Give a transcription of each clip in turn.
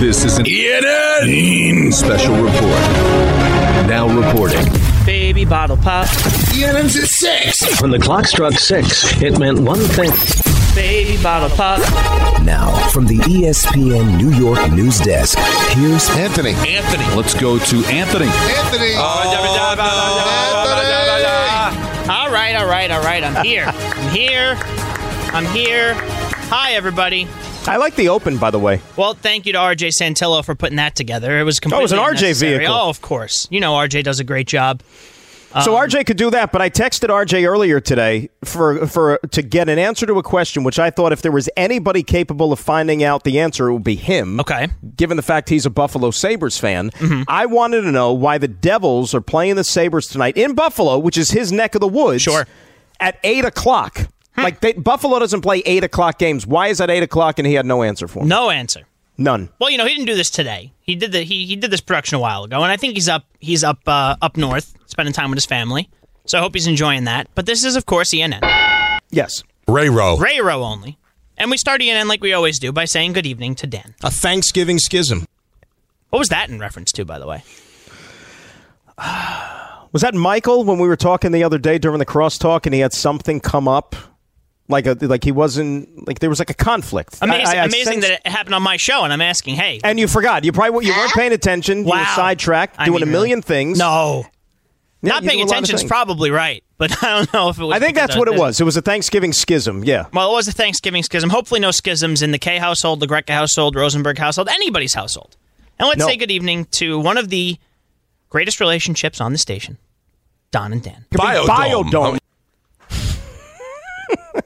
This is an ENN special report. Now reporting. Baby bottle pop. ENN's at six. When the clock struck six, it meant one thing. Baby bottle pop. Now, from the ESPN New York news desk, here's Anthony. Anthony. Let's go to Anthony. Anthony. All right, all right, all right. I'm here. I'm here. I'm here. Hi, everybody. I like the open, by the way. Well, thank you to RJ Santillo for putting that together. It was completely Oh, it was an RJ vehicle. Oh, of course. You know RJ does a great job. so Um, RJ could do that, but I texted RJ earlier today for for to get an answer to a question, which I thought if there was anybody capable of finding out the answer, it would be him. Okay. Given the fact he's a Buffalo Sabres fan, Mm-hmm. I wanted to know why the Devils are playing the Sabres tonight in Buffalo, which is his neck of the woods. Sure. At eight o'clock. Like they, Buffalo doesn't play eight o'clock games. Why is that eight o'clock? And he had no answer for me. No answer. None. Well, you know, he didn't do this today. He did the he, he did this production a while ago, and I think he's up he's up uh, up north, spending time with his family. So I hope he's enjoying that. But this is, of course, ENN. Yes. Ray Rowe. Ray Row only. And we start ENN like we always do by saying good evening to Dan. A Thanksgiving schism. What was that in reference to, by the way? Was that Michael when we were talking the other day during the crosstalk and he had something come up? Like a like he wasn't like there was like a conflict. Amazing, I- I- I amazing sensed- that it happened on my show, and I'm asking, hey, and you forgot. You probably you weren't paying attention. You were Wow. sidetracked, I doing mean, a million really. things. no, Yeah, not paying do a lot of attention is probably right, but I don't know if it was. I think that's what it was. It was a Thanksgiving schism. Yeah. Well, it was a Thanksgiving schism. Hopefully, no schisms in the Kay household, the Greca household, Rosenberg household, anybody's household. And let's No. say good evening to one of the greatest relationships on the station, Don and Dan. Biodome. Biodome. Oh,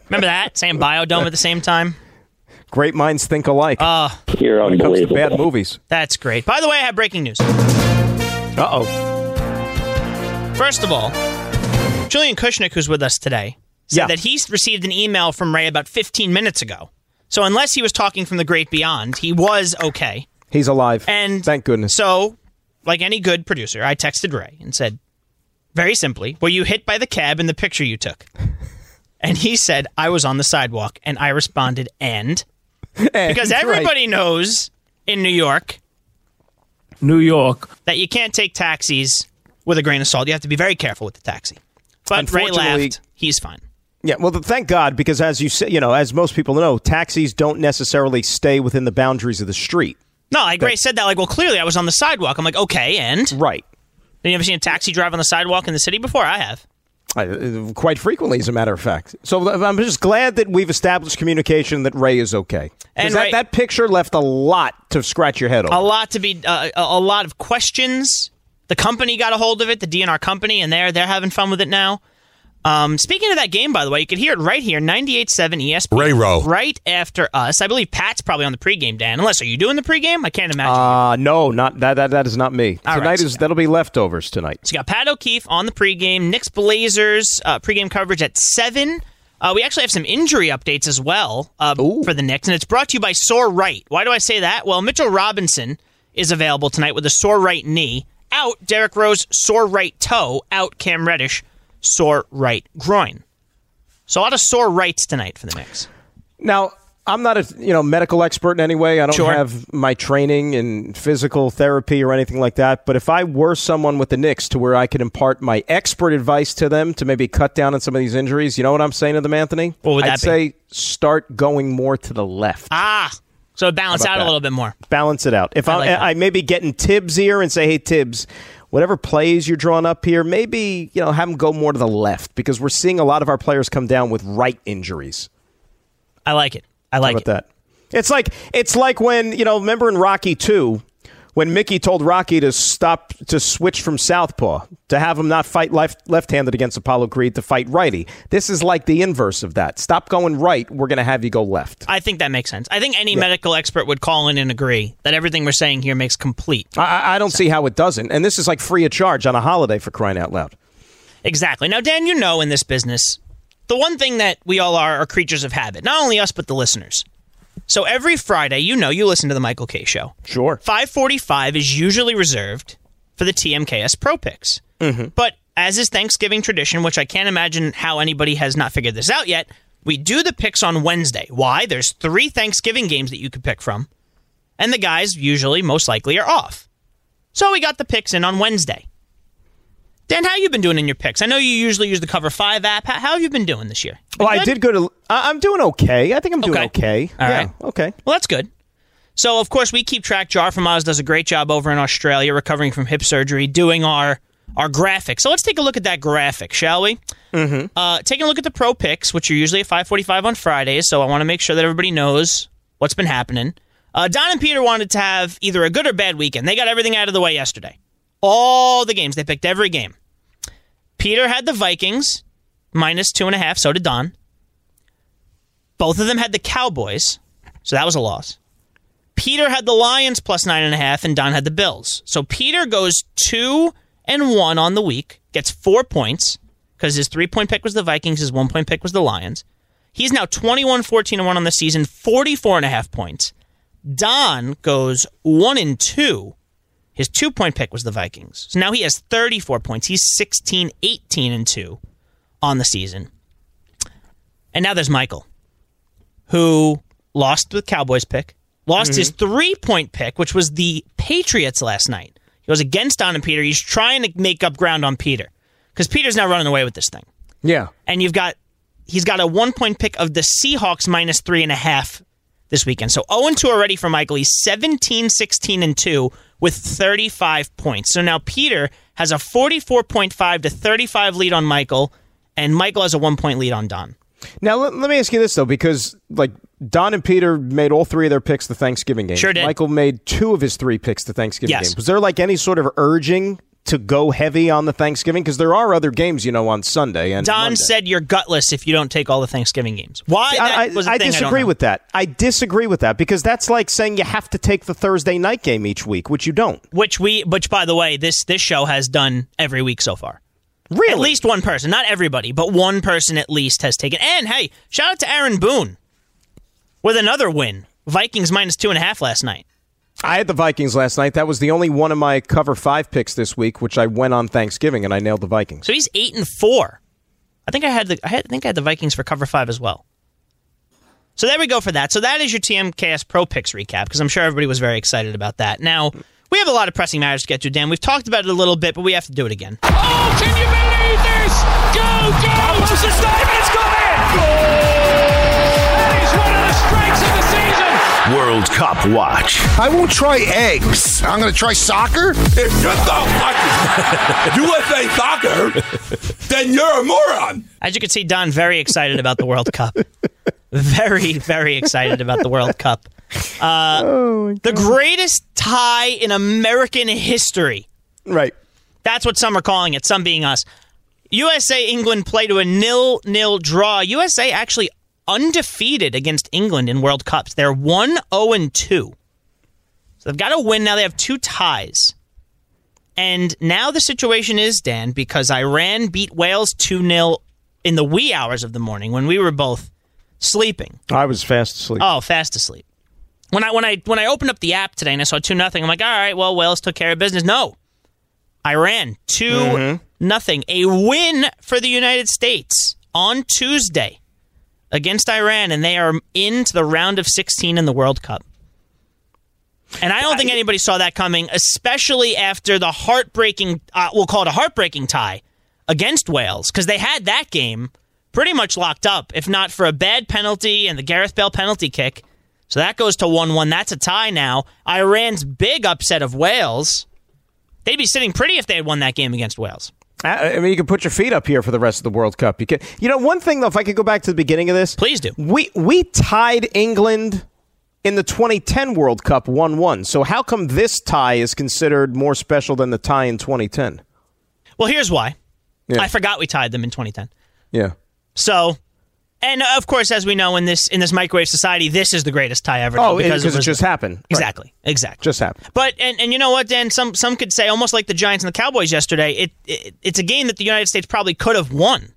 Remember that saying biodome at the same time? Great minds think alike. Uh, You're when it comes to unbelievable. bad movies. That's great. By the way, I have breaking news. Uh oh. First of all, Julian Kushnick, who's with us today, said Yeah. that he received an email from Ray about 15 minutes ago. So unless he was talking from the great beyond, he was okay. He's alive. And thank goodness. So, like any good producer, I texted Ray and said, very simply, were you hit by the cab in the picture you took? And he said, I was on the sidewalk. And I responded, and? Because right. everybody knows in New York New York. that you can't take taxis with a grain of salt. You have to be very careful with the taxi. But Ray laughed. He's fine. Yeah, well, thank God, because as you say, you know, as most people know, taxis don't necessarily stay within the boundaries of the street. No, like Ray said that, like, well, clearly I was on the sidewalk. I'm like, okay, and? Right. Have you ever seen a taxi drive on the sidewalk in the city before? I have. I, uh, quite frequently, as a matter of fact. So I'm just glad that we've established communication that Ray is okay. And that, Ray- that picture left a lot to scratch your head over. a lot to be uh, a a lot of questions. The company got a hold of it, the DNR company, and they're they're having fun with it now. Um, speaking of that game, by the way, you can hear it right here, 98.7 ESPN. Ray Rowe. Right after us. I believe Pat's probably on the pregame, Dan. Unless, are you doing the pregame? I can't imagine. Uh, no, not that. That, that is not me. All tonight right, so- is that'll be leftovers tonight. So you got Pat O'Keefe on the pregame, Knicks Blazers uh, pregame coverage at 7. Uh, we actually have some injury updates as well uh, for the Knicks, and it's brought to you by Sore Right. Why do I say that? Well, Mitchell Robinson is available tonight with a sore right knee. Out, Derrick Rose, sore right toe. Out, Cam Reddish, sore right groin. So a lot of sore rights tonight for the Knicks. Now, I'm not a you know medical expert in any way. I don't Sure. have my training in physical therapy or anything like that. But if I were someone with the Knicks to where I could impart my expert advice to them to maybe cut down on some of these injuries, you know what I'm saying to them, Anthony? What would I'd that be? say start going more to the left. Ah, so balance out a little bit more. balance it out. If I I, like I, that. I maybe get in Thibs' ear and say, "Hey Thibs, whatever plays you're drawing up here, maybe you know have them go more to the left because we're seeing a lot of our players come down with right injuries." I like it. I like How it. about that? It's like it's like when you know. Remember in Rocky Two, when Mickey told Rocky to stop to switch from southpaw to have him not fight left left-handed against Apollo Creed to fight righty. This is like the inverse of that. Stop going right. We're going to have you go left. I think that makes sense. I think any medical expert would call in and agree that everything we're saying here makes complete. I, I don't see how it doesn't. And this is like free of charge on a holiday for crying out loud. Exactly. Now, Dan, you know in this business, the one thing that we all are are creatures of habit. Not only us, but the listeners. So every Friday, you know, you listen to the Michael Kay Show. Sure. 545 is usually reserved for the TMKS Pro Picks. Mm-hmm. But as is Thanksgiving tradition, which I can't imagine how anybody has not figured this out yet, we do the picks on Wednesday. Why? There's three Thanksgiving games that you could pick from, and the guys usually, most likely, are off. So we got the picks in on Wednesday. Dan, how you been doing in your picks? I know you usually use the Cover Five app. How, how have you been doing this year? Been Well, I did go to. I- I'm doing okay. I think I'm doing Okay. okay. All yeah, right. Okay. Well, that's good. So, of course, we keep track. Jar from Oz does a great job over in Australia, recovering from hip surgery, doing our our graphic. So let's take a look at that graphic, shall we? Mm-hmm. Uh, taking a look at the pro picks, which are usually at 5:45 on Fridays. So I want to make sure that everybody knows what's been happening. Uh, Don and Peter wanted to have either a good or bad weekend. They got everything out of the way yesterday. All the games they picked every game. Peter had the Vikings minus two and a half. So did Don. Both of them had the Cowboys, so that was a loss. Peter had the Lions plus nine and a half, and Don had the Bills. So Peter goes two and one on the week, gets four points because his three point pick was the Vikings, his one point pick was the Lions. He's now 21 14 and 1 on the season, 44 and a half points. Don goes 1 and 2. His two point pick was the Vikings. So now he has 34 points. He's 16 18 and 2 on the season. And now there's Michael, who lost the Cowboys pick, lost his mm-hmm. three point pick, which was the Patriots last night. He was against Don and Peter. He's trying to make up ground on Peter because Peter's now running away with this thing Yeah. and you've got he's got a one point pick of the Seahawks minus three and a half this weekend. So 0 and 2 already for Michael. He's 17, 16 and 2 with 35 points. So now Peter has a 44.5 to 35 lead on Michael, and Michael has a one point lead on Don. Now let, let me ask you this though, because like Don and Peter made all three of their picks the Thanksgiving game. Sure did. Michael made two of his three picks the Thanksgiving Yes. game. Was there like any sort of urging to go heavy on the Thanksgiving? Because there are other games, you know, on Sunday and Don Monday. said you're gutless if you don't take all the Thanksgiving games. Why? See, I, I don't disagree know. with that. I disagree with that because that's like saying you have to take the Thursday night game each week, which you don't. which we which by the way this this show has done every week so far. Really? At least one person, not everybody, but one person at least has taken. And hey, shout out to Aaron Boone with another win. Vikings minus two and a half last night. I had the Vikings last night. That was the only one of my cover five picks this week, which I went on Thanksgiving and I nailed the Vikings. So he's eight and four. I think I had the I, had, I think I had the Vikings for cover five as well. So there we go for that. So that is your TMKS Pro Picks recap because I'm sure everybody was very excited about that. Now we have a lot of pressing matters to get to, Dan. We've talked about it a little bit, but we have to do it again. Oh, can you believe this? Go, go! Almost the stadium, it's gone season! World Cup Watch. I won't try eggs. I'm going to try soccer. If you're not USA soccer, then you're a moron. As you can see, Don very excited about the World Cup. Very, very excited about the World Cup. Uh, the greatest tie in American history. Right. That's what some are calling it, some being us. USA England play to a nil nil draw. USA actually undefeated against England in World Cups. They're 1 0 and 2. So they've got to win. Now they have two ties. And now the situation is, Dan, because Iran beat Wales 2 0 in the wee hours of the morning when we were both sleeping. I was fast asleep. Oh, fast asleep. When I when I when I opened up the app today and I saw two nothing, I'm like, all right, well, Wales took care of business. No, Iran 2 mm-hmm. nothing. A win for the United States on Tuesday against Iran, and they are into the round of 16 in the World Cup. And I don't think anybody saw that coming, especially after the heartbreaking, uh, we'll call it a heartbreaking tie against Wales, because they had that game pretty much locked up, if not for a bad penalty and the Gareth Bale penalty kick. So that goes to 1 1. That's a tie now. Iran's big upset of Wales. They'd be sitting pretty if they had won that game against Wales. I mean, you can put your feet up here for the rest of the World Cup. You, can, you know, one thing though, if I could go back to the beginning of this, Please do. We we tied England in the 2010 World Cup 1 1. So, how come this tie is considered more special than the tie in 2010? Well, here's why. Yeah. I forgot we tied them in 2010. Yeah. So, and of course, as we know in this in this microwave society, this is the greatest tie ever. Oh, because it, was- just happened. Right. Exactly, exactly. Just happened. But and, and you know what, Dan? Some some could say almost like the Giants and the Cowboys yesterday. It, it it's a game that the United States probably could have won.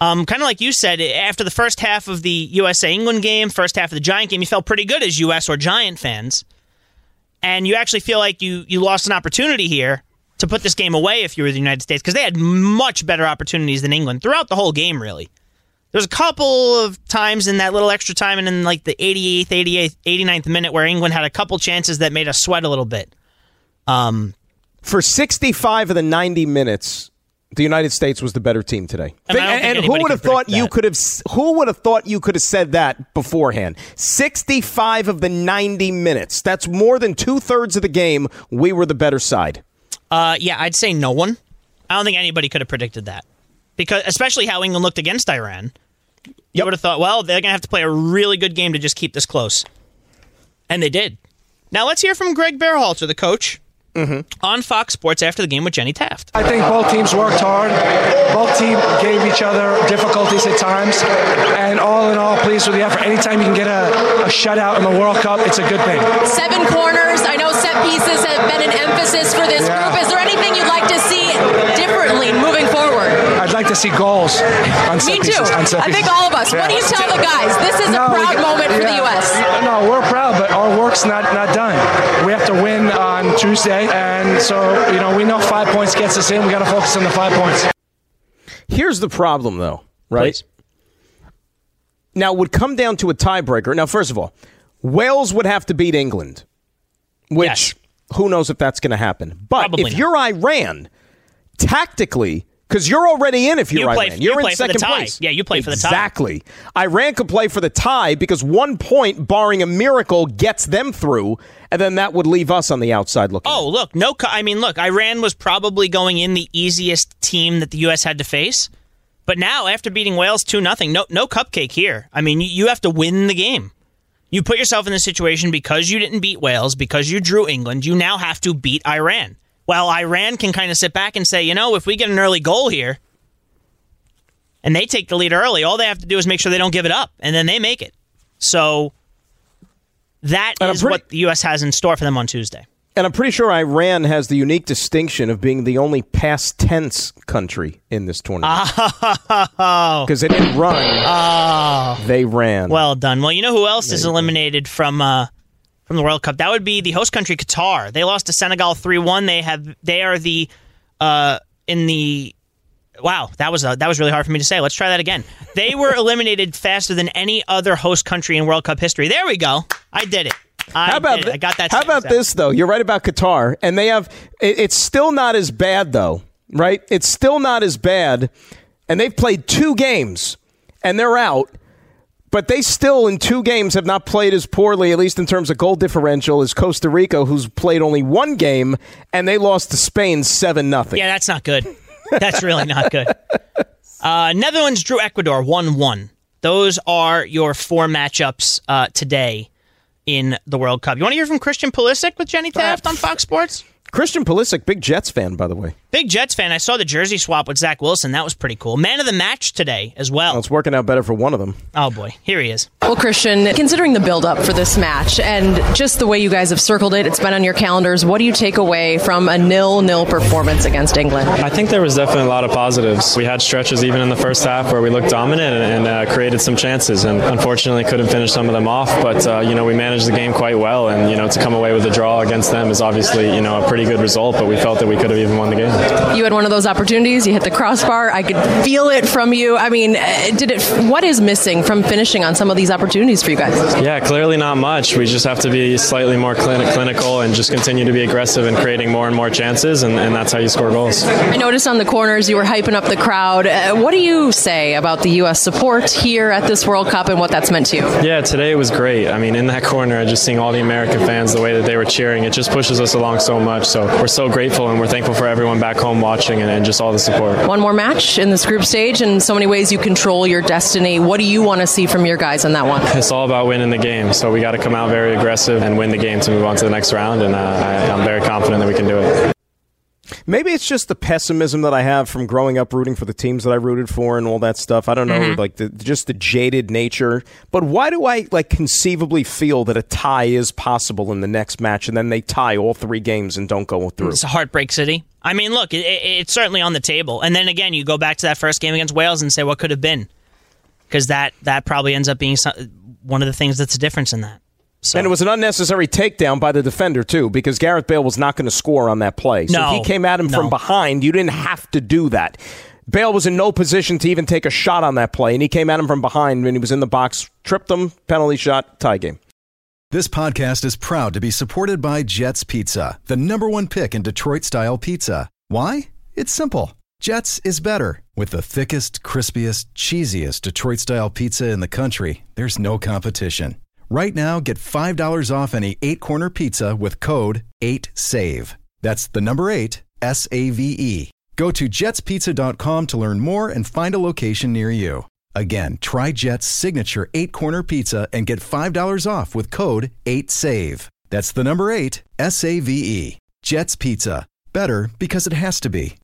Um, kind of like you said, after the first half of the USA England game, first half of the Giant game, you felt pretty good as US or Giant fans, and you actually feel like you you lost an opportunity here to put this game away if you were the United States because they had much better opportunities than England throughout the whole game. Really, there's a couple of times in that little extra time and in like the 88th, 88th, 89th minute where England had a couple chances that made us sweat a little bit. Um, For 65 of the 90 minutes, the United States was the better team today. And I and who would have thought you that. could have who would have thought you could have said that beforehand? 65 of the 90 minutes. That's more than two-thirds of the game we were the better side. Uh, yeah, I'd say no one. I don't think anybody could have predicted that because, especially how England looked against Iran. You would have thought, well, they're gonna have to play a really good game to just keep this close, and they did. Now let's hear from Greg Berhalter, the coach, mm-hmm. on Fox Sports after the game with Jenny Taft. I think both teams worked hard. Both teams gave each other difficulties at times. And all in all, pleased with the effort. Anytime you can get a, a shutout in the World Cup, it's a good thing. Seven corners. I know set pieces have been an emphasis for this Yeah. group. Is there anything you'd like to see differently moving forward? I'd like to see goals on set Me too. pieces. on set I think all of us. What do you tell the guys? This is No, a we- proud moment for the. U.S. No, we're proud, but our work's not, not done. We have to win on Tuesday. And so, you know, we know five points gets us in. We got to focus on the five points. Here's the problem, though, right? Now, it would come down to a tiebreaker. Now, first of all, Wales would have to beat England, which who knows if that's going to happen. But Probably if not. you're Iran, tactically, because you're already in if you're You play- Iran, you you're play in second place. Yeah, you play for the tie. Exactly. Iran could play for the tie because one point, barring a miracle, gets them through, and then that would leave us on the outside looking. Oh, look, no. I mean, look, Iran was probably going in the easiest team that the U.S. had to face, but now after beating Wales two nothing, no, no cupcake here. I mean, you, you have to win the game. You put yourself in this situation because you didn't beat Wales, because you drew England. You now have to beat Iran. While Iran can kind of sit back and say, you know, if we get an early goal here, and they take the lead early, all they have to do is make sure they don't give it up, and then they make it. So that And is pretty- what the U.S. has in store for them on Tuesday. And I'm pretty sure Iran has the unique distinction of being the only past tense country in this tournament. Oh. Because they didn't run, Oh. they ran. Well done. Well, you know who else is eliminated from uh, from the World Cup? That would be the host country Qatar. They lost to Senegal three one. They have they are the uh, in the wow that was uh, that was really hard for me to say. Let's try that again. They were eliminated faster than any other host country in World Cup history. There we go. I did it. I how about I got that. How about out. this though? You're right about Qatar, and they have. It, it's still not as bad though, right? It's still not as bad, and they've played two games, and they're out. But they still, in two games, have not played as poorly, at least in terms of goal differential, as Costa Rica, who's played only one game, and they lost to Spain seven nothing. Yeah, that's not good. That's really not good. Uh, Netherlands drew Ecuador 1 1. Those are your four matchups uh, today in the World Cup. You want to hear from Christian Pulisic with Jenny Taft on Fox Sports? Christian Pulisic, big Jets fan, by the way. Big Jets fan. I saw the jersey swap with Zach Wilson. That was pretty cool. Man of the match today as well. Well, it's working out better for one of them. Oh boy, here he is. Well, Christian, considering the build-up for this match and just the way you guys have circled it, it's been on your calendars. What do you take away from a nil-nil performance against England? I think there was definitely a lot of positives. We had stretches even in the first half where we looked dominant and, and uh, created some chances, and unfortunately couldn't finish some of them off. But uh, you know we managed the game quite well, and you know to come away with a draw against them is obviously you know a pretty good result. But we felt that we could have even won the game. You had one of those opportunities. You hit the crossbar. I could feel it from you. I mean, uh, did it? What is missing from finishing on some of these opportunities for you guys? Yeah, clearly not much. We just have to be slightly more clin- clinical and just continue to be aggressive and creating more and more chances, and, and that's how you score goals. I noticed on the corners you were hyping up the crowd. Uh, what do you say about the U.S. support here at this World Cup and what that's meant to you? Yeah, today it was great. I mean, in that corner, just seeing all the American fans, the way that they were cheering, it just pushes us along so much. So we're so grateful and we're thankful for everyone back back home watching and, and just all the support. One more match in this group stage, and so many ways you control your destiny. What do you want to see from your guys in that one? It's all about winning the game, so we got to come out very aggressive and win the game to move on to the next round, and uh, I, I'm very confident that we can do it. Maybe it's just the pessimism that I have from growing up rooting for the teams that I rooted for and all that stuff. I don't know, Mhm. like the, just the jaded nature. But why do I like conceivably feel that a tie is possible in the next match, and then they tie all three games and don't go through? It's a heartbreak city. I mean, look, it, it, it's certainly on the table. And then again, you go back to that first game against Wales and say what could have been, because that that probably ends up being some, one of the things that's a difference in that. And it was an unnecessary takedown by the defender too, because Gareth Bale was not going to score on that play. So No. if he came at him No. from behind, you didn't have to do that. Bale was in no position to even take a shot on that play, and he came at him from behind when he was in the box, tripped him, penalty shot, tie game. This podcast is proud to be supported by Jets Pizza, the number one pick in Detroit style pizza. Why? It's simple. Jets is better. With the thickest, crispiest, cheesiest Detroit style pizza in the country, there's no competition. Right now, get $5 off any eight corner pizza with code 8SAVE. That's the number eight, S A V E. Go to jetspizza.com to learn more and find a location near you. Again, try Jet's signature eight corner pizza and get $5 off with code 8SAVE. That's the number eight, S A V E. Jet's Pizza. Better because it has to be.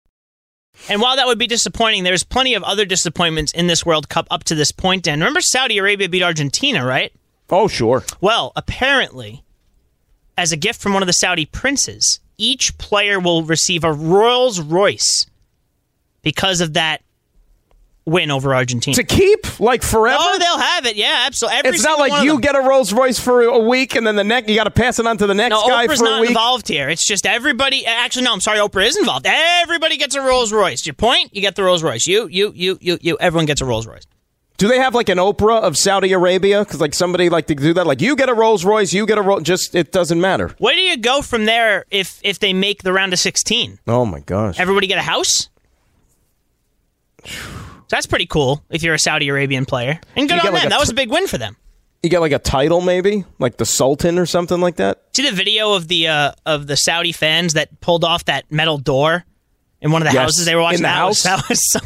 And while that would be disappointing, there's plenty of other disappointments in this World Cup up to this point. Dan, remember Saudi Arabia beat Argentina, right? Oh, sure. Well, apparently, as a gift from one of the Saudi princes, each player will receive a Rolls Royce because of that win over Argentina. To keep, like forever. Oh, they'll have it. Yeah, absolutely. Every it's not like you get a Rolls Royce for a week and then the next you got to pass it on to the next No, guy Oprah's for a week. not involved here. It's just everybody. Actually, no. I'm sorry. Oprah is involved. Everybody gets a Rolls Royce. Your point? You get the Rolls Royce. You, you, you, you, you. Everyone gets a Rolls Royce. Do they have like an Oprah of Saudi Arabia? Because like somebody like to do that. Like you get a Rolls Royce, you get a Rolls. Just it doesn't matter. Where do you go from there if if they make the round of 16? Oh my gosh. Everybody get a house? So that's pretty cool if you're a Saudi Arabian player. And good You on like them. a that was a big win for them. You get like a title maybe, like the Sultan or something like that. See the video of the uh, of the Saudi fans that pulled off that metal door in one of the Yes. houses they were watching. In the that house? Was, that was so,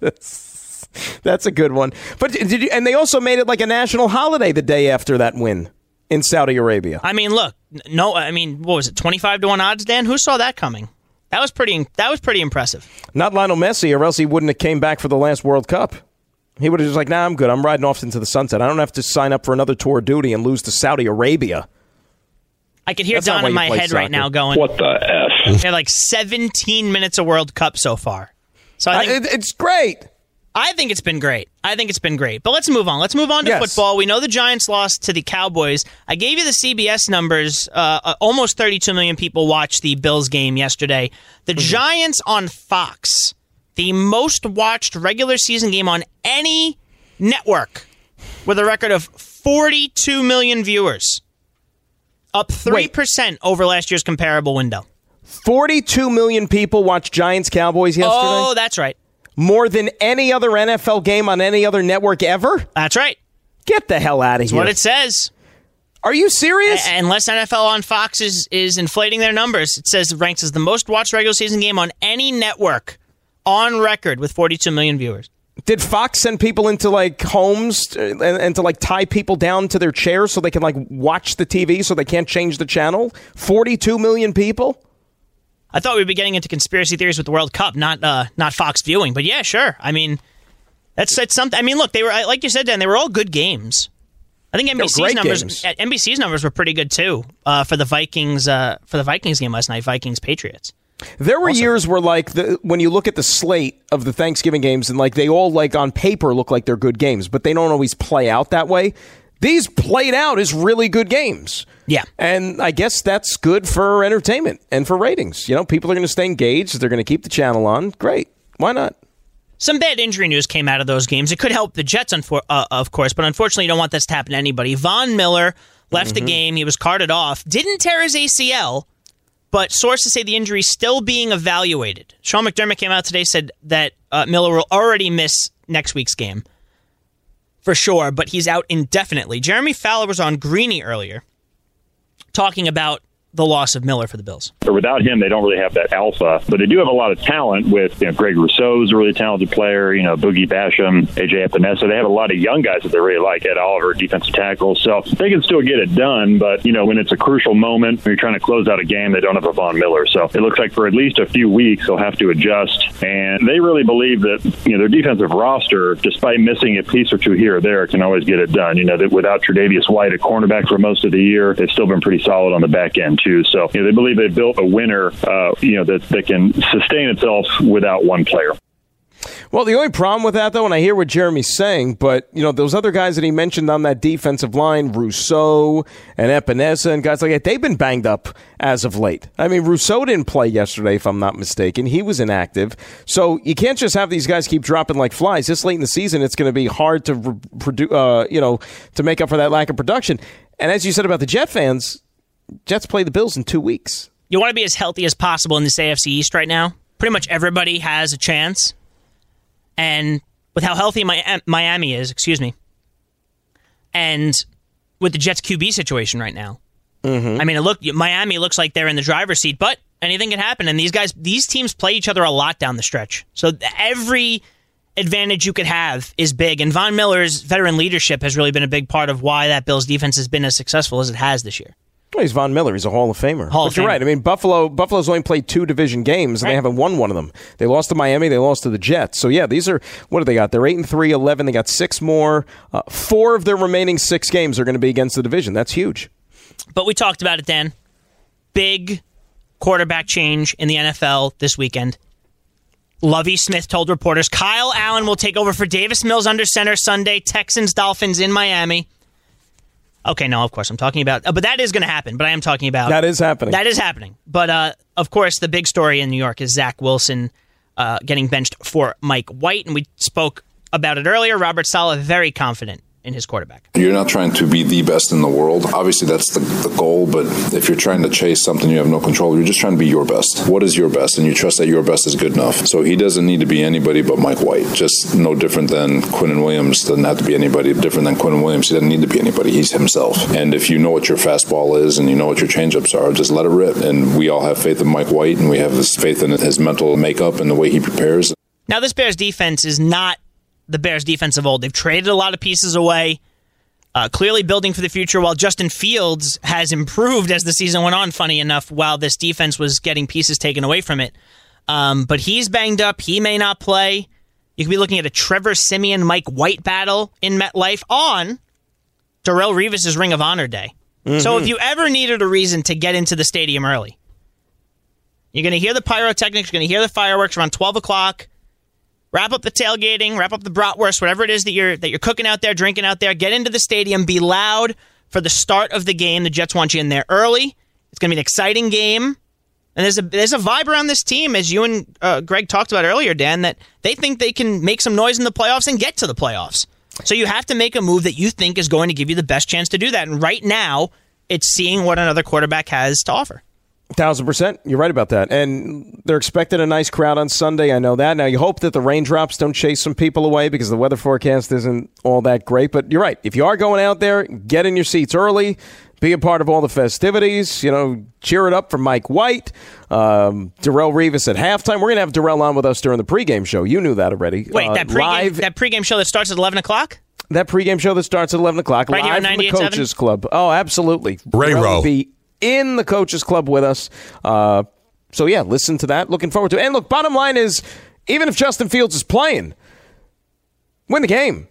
Yes. That's a good one. But did you? And they also made it like a national holiday the day after that win in Saudi Arabia. I mean, look, no, I mean, what was it, twenty five to one odds? Dan, who saw that coming? That was pretty. That was pretty impressive. Not Lionel Messi, or else he wouldn't have came back for the last World Cup. He would have just like, nah, I'm good. I'm riding off into the sunset. I don't have to sign up for another tour of duty and lose to Saudi Arabia. I could hear That's Don in my play head right now going, What the F? They're like 17 minutes of World Cup so far. So I think, it's great. I think it's been great. I think it's been great. But let's move on. Let's move on to Yes. football. We know the Giants lost to the Cowboys. I gave you the CBS numbers. Uh, uh, almost 32 million people watched the Bills game yesterday. The Giants on Fox, the most watched regular season game on any network, with a record of 42 million viewers, up 3% over last year's comparable window. 42 million people watched Giants Cowboys yesterday. Oh, that's right. More than any other NFL game on any other network ever? That's right. Get the hell out of That's here. what it says. Are you serious? A- unless NFL on Fox is, is inflating their numbers, it says it ranks as the most watched regular season game on any network on record with 42 million viewers. Did Fox send people into like homes to, and, and to like tie people down to their chairs so they can like watch the TV so they can't change the channel? 42 million people? I thought we'd be getting into conspiracy theories with the World Cup, not uh, not Fox viewing. But yeah, sure. I mean, that's that's something. I mean, look, they were like you said, Dan. They were all good games. I think NBC's numbers, games. NBC's numbers were pretty good too uh, for the Vikings uh, for the Vikings game last night. Vikings Patriots. There were years where like the, when you look at the slate of the Thanksgiving games and like they all like on paper look like they're good games, but they don't always play out that way. These played out as really good games. Yeah. And I guess that's good for entertainment and for ratings. You know, people are going to stay engaged. They're going to keep the channel on. Great. Why not? Some bad injury news came out of those games. It could help the Jets, unfor- uh, of course, but unfortunately, you don't want this to happen to anybody. Von Miller left the Mhm. game. He was carted off. Didn't tear his ACL, but sources say the injury is still being evaluated. Sean McDermott came out today said that uh, Miller will already miss next week's game for sure, but he's out indefinitely. Jeremy Fowler was on Greeny earlier talking about the loss of Miller for the Bills. Or without him, they don't really have that alpha, but they do have a lot of talent with you know, Greg Rousseau's a really talented player, you know, Boogie Basham, AJ Epenesa. They have a lot of young guys that they really like. Ed Oliver, defensive tackle. So they can still get it done, but, you know, when it's a crucial moment, when you're trying to close out a game, they don't have a Von Miller. So it looks like for at least a few weeks, they'll have to adjust. And they really believe that, you know, their defensive roster, despite missing a piece or two here or there, can always get it done. You know, that without Tre'Davious White at cornerback for most of the year, they've still been pretty solid on the back end, So, you know, they believe they've built a winner, uh, you know, that, that can sustain itself without one player. Well, the only problem with that, though, and I hear what Jeremy's saying, but you know those other guys that he mentioned on that defensive line, Rousseau and Epenesa and guys like that, they've been banged up as of late. I mean, Rousseau didn't play yesterday, if I'm not mistaken. He was inactive, so you can't just have these guys keep dropping like flies. This late in the season, it's going to be hard to produce, uh, you know, to make up for that lack of production. And as you said about the Jet fans, Jets play the Bills in two weeks. You want to be as healthy as possible in this AFC East right now. Pretty much everybody has a chance. And with how healthy Miami is, excuse me, and with the Jets QB situation right now, mm-hmm. I mean, it look Miami looks like they're in the driver's seat, but anything can happen. And these guys, these teams play each other a lot down the stretch. So every advantage you could have is big. And Von Miller's veteran leadership has really been a big part of why that Bills defense has been as successful as it has this year. Well, he's Von Miller. He's a Hall of Famer. Hall but of you're Famer. right. I mean, Buffalo. Buffalo's only played two division games, and Right. they haven't won one of them. They lost to Miami. They lost to the Jets. So yeah, these are what do they got? They're eight and three, 11. They got six more. Uh, four of their remaining six games are going to be against the division. That's huge. But we talked about it, Dan. Big quarterback change in the NFL this weekend. Lovie Smith told reporters Kyle Allen will take over for Davis Mills under center Sunday. Texans Dolphins in Miami. Okay, no, of course I'm talking about, uh, but that is going to happen. But I am talking about That is happening. That is happening. But uh, of course, the big story in New York is Zach Wilson uh, getting benched for Mike White, and we spoke about it earlier. Robert Saleh very confident in his quarterback. You're not trying to be the best in the world. Obviously, that's the, the goal, but if you're trying to chase something you have no control, you're just trying to be your best. What is your best? And you trust that your best is good enough. So he doesn't need to be anybody but Mike White. Just no different than Quinn Williams doesn't have to be anybody different than Quinn Williams. He doesn't need to be anybody. He's himself. And if you know what your fastball is and you know what your changeups are, just let it rip. And we all have faith in Mike White, and we have this faith in his mental makeup and the way he prepares. Now, this Bears defense is not the Bears defense of old. They've traded a lot of pieces away, uh, clearly building for the future, while Justin Fields has improved as the season went on, funny enough, while this defense was getting pieces taken away from it. Um, but he's banged up. He may not play. You could be looking at a Trevor Siemian Mike White battle in MetLife on Darrelle Revis' Ring of Honor Day. So if you ever needed a reason to get into the stadium early, you're going to hear the pyrotechnics, you're going to hear the fireworks around 12 o'clock wrap up the tailgating, wrap up the bratwurst, whatever it is that you're that you're cooking out there, drinking out there. Get into the stadium, be loud for the start of the game. The Jets want you in there early. It's going to be an exciting game, and there's a there's a vibe around this team, as you and uh, Greg talked about earlier, Dan, that they think they can make some noise in the playoffs and get to the playoffs. So you have to make a move that you think is going to give you the best chance to do that. And right now, it's seeing what another quarterback has to offer. Thousand percent, you're right about that. And they're expecting a nice crowd on Sunday. I know that. Now you hope that the raindrops don't chase some people away because the weather forecast isn't all that great. But you're right. If you are going out there, get in your seats early. Be a part of all the festivities. You know, cheer it up for Mike White, um, Darrelle Revis at halftime. We're gonna have Darrelle on with us during the pregame show. You knew that already. Wait, Uh, that pregame live that pregame show that starts at eleven o'clock. that pregame show that starts at 11 o'clock Right here live on from the 98.7? Coaches Club. Oh, absolutely. Ray Darrelle Rowe. will be in the Coaches Club with us. Uh, so, yeah, listen to that. Looking forward to it. And look, bottom line is even if Justin Fields is playing, win the game.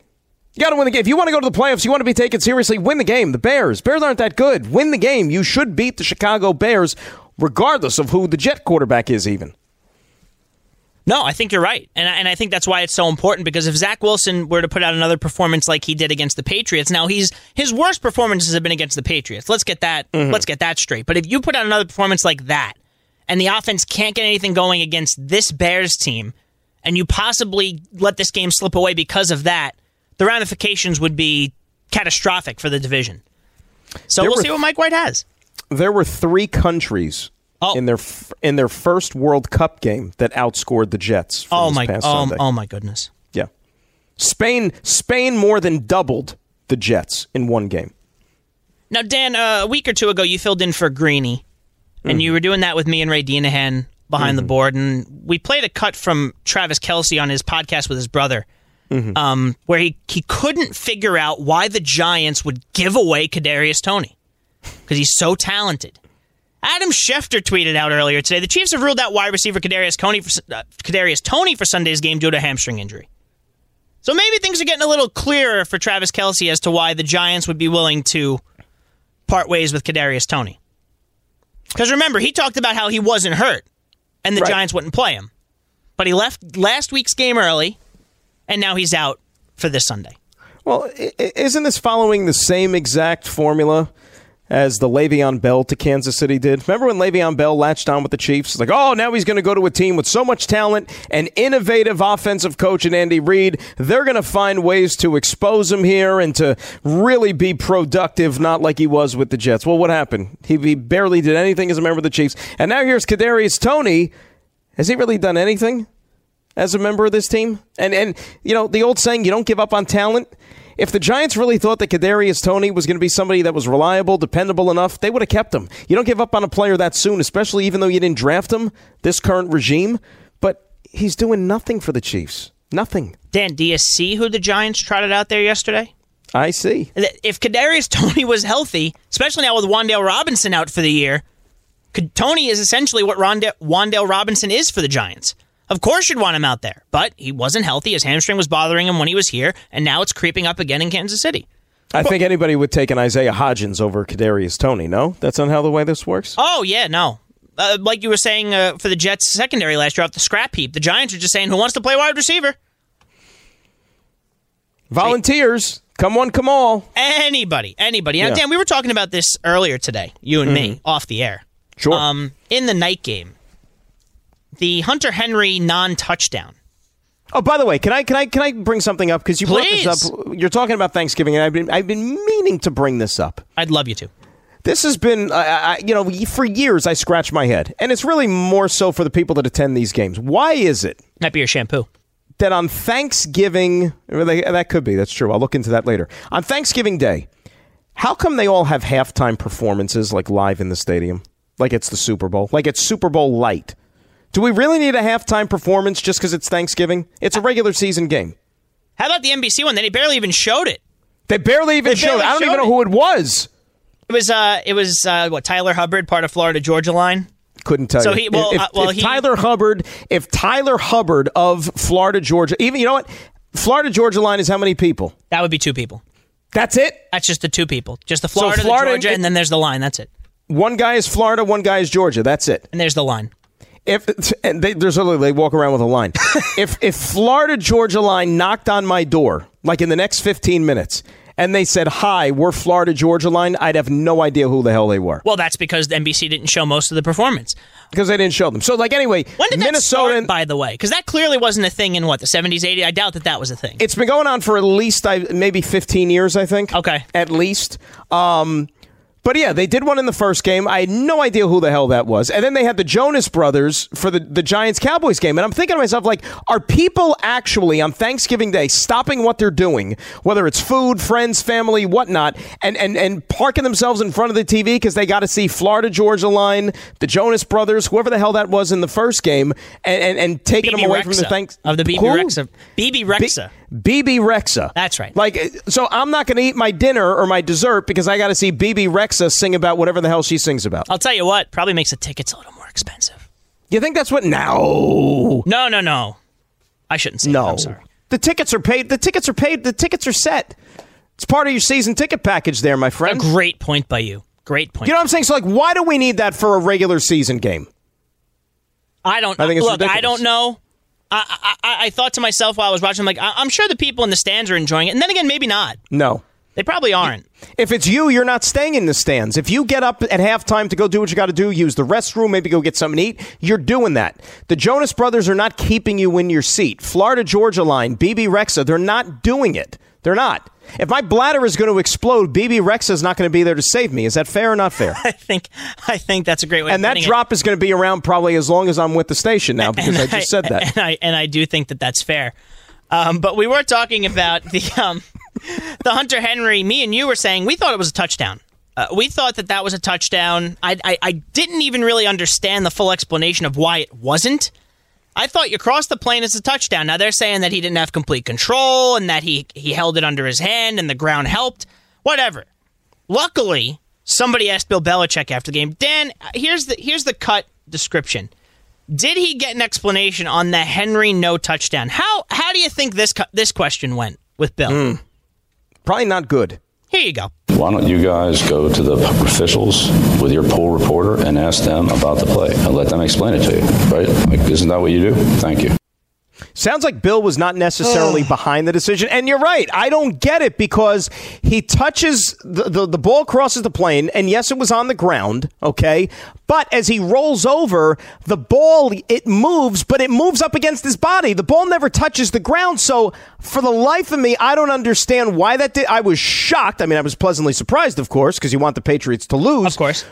You got to win the game. If you want to go to the playoffs, you want to be taken seriously, win the game. The Bears. Bears aren't that good. Win the game. You should beat the Chicago Bears, regardless of who the Jet quarterback is, even. No, I think you're right, and I, and I think that's why it's so important because if Zach Wilson were to put out another performance like he did against the Patriots, now he's his worst performances have been against the Patriots. Let's get that mm-hmm. let's get that straight. But if you put out another performance like that, and the offense can't get anything going against this Bears team, and you possibly let this game slip away because of that, the ramifications would be catastrophic for the division. So There we'll see what Mike White has. There were three countries Oh. in their f- in their first World Cup game that outscored the Jets. Oh my past oh, oh my goodness. Yeah, Spain Spain more than doubled the Jets in one game. Now, Dan, uh, a week or two ago, you filled in for Greeny and you were doing that with me and Ray Deanahan behind the board, and we played a cut from Travis Kelce on his podcast with his brother, um, where he he couldn't figure out why the Giants would give away Kadarius Toney because he's so talented. Adam Schefter tweeted out earlier today: the Chiefs have ruled out wide receiver Kadarius Toney for, uh, Kadarius Toney for Sunday's game due to hamstring injury. So maybe things are getting a little clearer for Travis Kelce as to why the Giants would be willing to part ways with Kadarius Toney. Because remember, he talked about how he wasn't hurt and the Right. Giants wouldn't play him, but he left last week's game early, and now he's out for this Sunday. Well, isn't this following the same exact formula as the Le'Veon Bell to Kansas City did? Remember when Le'Veon Bell latched on with the Chiefs? Like, oh, now he's going to go to a team with so much talent, and innovative offensive coach and Andy Reid. They're going to find ways to expose him here and to really be productive, not like he was with the Jets. Well, what happened? He, he barely did anything as a member of the Chiefs, and now here's Kadarius Toney. Has he really done anything? as a member of this team. And and you know the old saying, you don't give up on talent. If the Giants really thought that Kadarius Toney was going to be somebody that was reliable, dependable enough, they would have kept him. You don't give up on a player that soon, especially even though you didn't draft him. This current regime, but he's doing nothing for the Chiefs. Nothing. Dan, do you see who the Giants trotted out there yesterday? I see. If Kadarius Toney was healthy, especially now with Wan'Dale Robinson out for the year, Toney is essentially what Ronda- Wan'Dale Robinson is for the Giants. Of course, you'd want him out there, but he wasn't healthy. His hamstring was bothering him when he was here, and now it's creeping up again in Kansas City. I think anybody would take an Isaiah Hodgins over Kadarius Toney. No, that's not how the way this works. Oh yeah, no. Uh, like you were saying uh, for the Jets secondary last year off the scrap heap, the Giants are just saying who wants to play wide receiver. Volunteers, come one, come all. Anybody, anybody. Now, Yeah. Dan, we were talking about this earlier today, you and me, off the air. Sure. Um, in the night game, the Hunter Henry non-touchdown. Oh, by the way, can I can I can I bring something up because you brought this up, you're talking about Thanksgiving, and I've been I've been meaning to bring this up. I'd love you to. This has been, I I- you know, for years I scratch my head, and it's really more so for the people that attend these games. Why is it Might be your shampoo. that on Thanksgiving, that could be, that's true. I'll look into that later. On Thanksgiving Day, how come they all have halftime performances like live in the stadium, like it's the Super Bowl, like it's Super Bowl light? Do we really need a halftime performance just because it's Thanksgiving? It's a regular season game. How about the NBC one? They barely even showed it. They barely even They showed. barely it. I don't even know it. who it was. It was uh, it was uh, what Tyler Hubbard, part of Florida Georgia line. Couldn't tell So you. he- well, if, uh, well, if he- Tyler Hubbard, if Tyler Hubbard of Florida Georgia, even you know what, Florida Georgia line is how many people? That would be two people. That's it. That's just the two people. Just the Florida, Florida- the Georgia, and then there's the line. That's it. One guy is Florida, one guy is Georgia. That's it. And there's the line. If and they, there's literally they walk around with a line. if if Florida Georgia line knocked on my door like in the next 15 minutes and they said hi, we're Florida Georgia line, I'd have no idea who the hell they were Well, that's because the NBC didn't show most of the performance. because they didn't show them. So like anyway, When did Minnesota start, by the way? Because that clearly wasn't a thing in what the 70s, 80s. I doubt that that was a thing. It's been going on for at least I, maybe 15 years, I think. Okay. At least. Um, but yeah, they did one in the first game. I had no idea who the hell that was. And then they had the Jonas Brothers for the, the Giants Cowboys game. And I'm thinking to myself, like, are people actually on Thanksgiving Day stopping what they're doing, whether it's food, friends, family, whatnot, and, and, and parking themselves in front of the TV because they got to see Florida Georgia line, the Jonas Brothers, whoever the hell that was in the first game, and, and, and taking Bebe them away from the thanks of the Bebe Who? Rexha. Bebe Rexha. Bebe Rexha. That's right. Like, so I'm not going to eat my dinner or my dessert because I got to see Bebe Rexha sing about whatever the hell she sings about. I'll tell you what, probably makes the tickets a little more expensive. You think that's what? No, No, no, no. I shouldn't say no. that. I'm sorry. The tickets are paid. The tickets are paid. The tickets are set. It's part of your season ticket package, there, my friend. A great point by you. Great point. You know what I'm saying? So, like, why do we need that for a regular season game? I don't. I think it's look. I don't know. I, I, I, I thought to myself while I was watching, I'm like, I, I'm sure the people in the stands are enjoying it, and then again, maybe not. No. They probably aren't. If it's you, you're not staying in the stands. If you get up at halftime to go do what you got to do, use the restroom, maybe go get something to eat, you're doing that. The Jonas Brothers are not keeping you in your seat. Florida Georgia line, Bebe Rexha, they're not doing it. They're not. If my bladder is going to explode, Bebe Rex is not going to be there to save me. Is that fair or not fair? I think. I think that's a great way. and that drop is going to be around probably as long as I'm with the station now because I just said that. And I and I do think that that's fair. Um, but we were talking about the um, the Hunter Henry. Me and you were saying we thought it was a touchdown. Uh, we thought that that was a touchdown. I, I, I didn't even really understand the full explanation of why it wasn't. I thought you crossed the plane as a touchdown. Now they're saying that he didn't have complete control and that he he held it under his hand and the ground helped. Whatever. Luckily, somebody asked Bill Belichick after the game, Dan, here's the here's the cut description. Did he get an explanation on the Henry no touchdown? How how do you think this this question went with Bill? Mm. Probably not good. Here you go. Why don't you guys go to the officials with your pool reporter and ask them about the play and let them explain it to you, right? Like, isn't that what you do? Thank you. Sounds like Bill was not necessarily behind the decision. And you're right. I don't get it because he touches the, the, the, ball crosses the plane, and yes, it was on the ground, okay? But as he rolls over, the ball it moves, but it moves up against his body. The ball never touches the ground. So for the life of me, I don't understand why that did. I was shocked. I mean, I was pleasantly surprised, of course, because you want the Patriots to lose. Of course.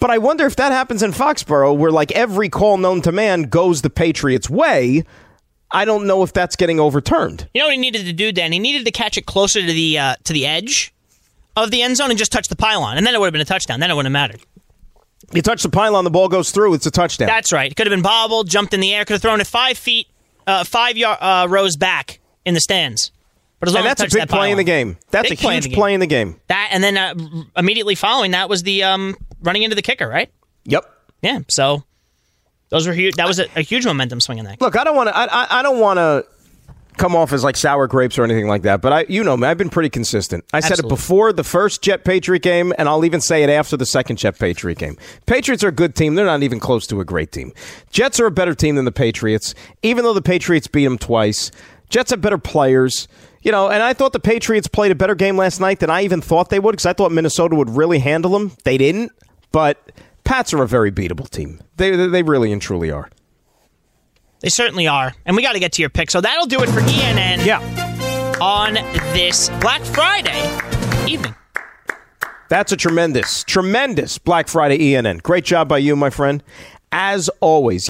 But I wonder if that happens in Foxborough, where like every call known to man goes the Patriots' way. I don't know if that's getting overturned. You know what he needed to do, Dan? He needed to catch it closer to the uh, to the edge of the end zone and just touch the pylon, and then it would have been a touchdown. Then it wouldn't have mattered. You touch the pylon, the ball goes through. It's a touchdown. That's right. It could have been bobbled, jumped in the air, could have thrown it five feet, uh, five yard, uh, rows back in the stands. But as long and that's as a big that play pylon. in the game. That's a huge in play in the game. That and then uh, immediately following that was the um, running into the kicker, right? Yep. Yeah. So those were huge. That was a, a huge momentum swing in that. Look, I don't want to. I, I, don't want to come off as like sour grapes or anything like that. But I, you know, me, I've been pretty consistent. I said it before the first Jet Patriot game, and I'll even say it after the second Jet Patriot game. Patriots are a good team. They're not even close to a great team. Jets are a better team than the Patriots, even though the Patriots beat them twice. Jets have better players. You know, and I thought the Patriots played a better game last night than I even thought they would because I thought Minnesota would really handle them. They didn't, but Pats are a very beatable team. They, they really and truly are. They certainly are. And we got to get to your pick. So that'll do it for ENN. Yeah. On this Black Friday evening. That's a tremendous, tremendous Black Friday ENN. Great job by you, my friend. As always.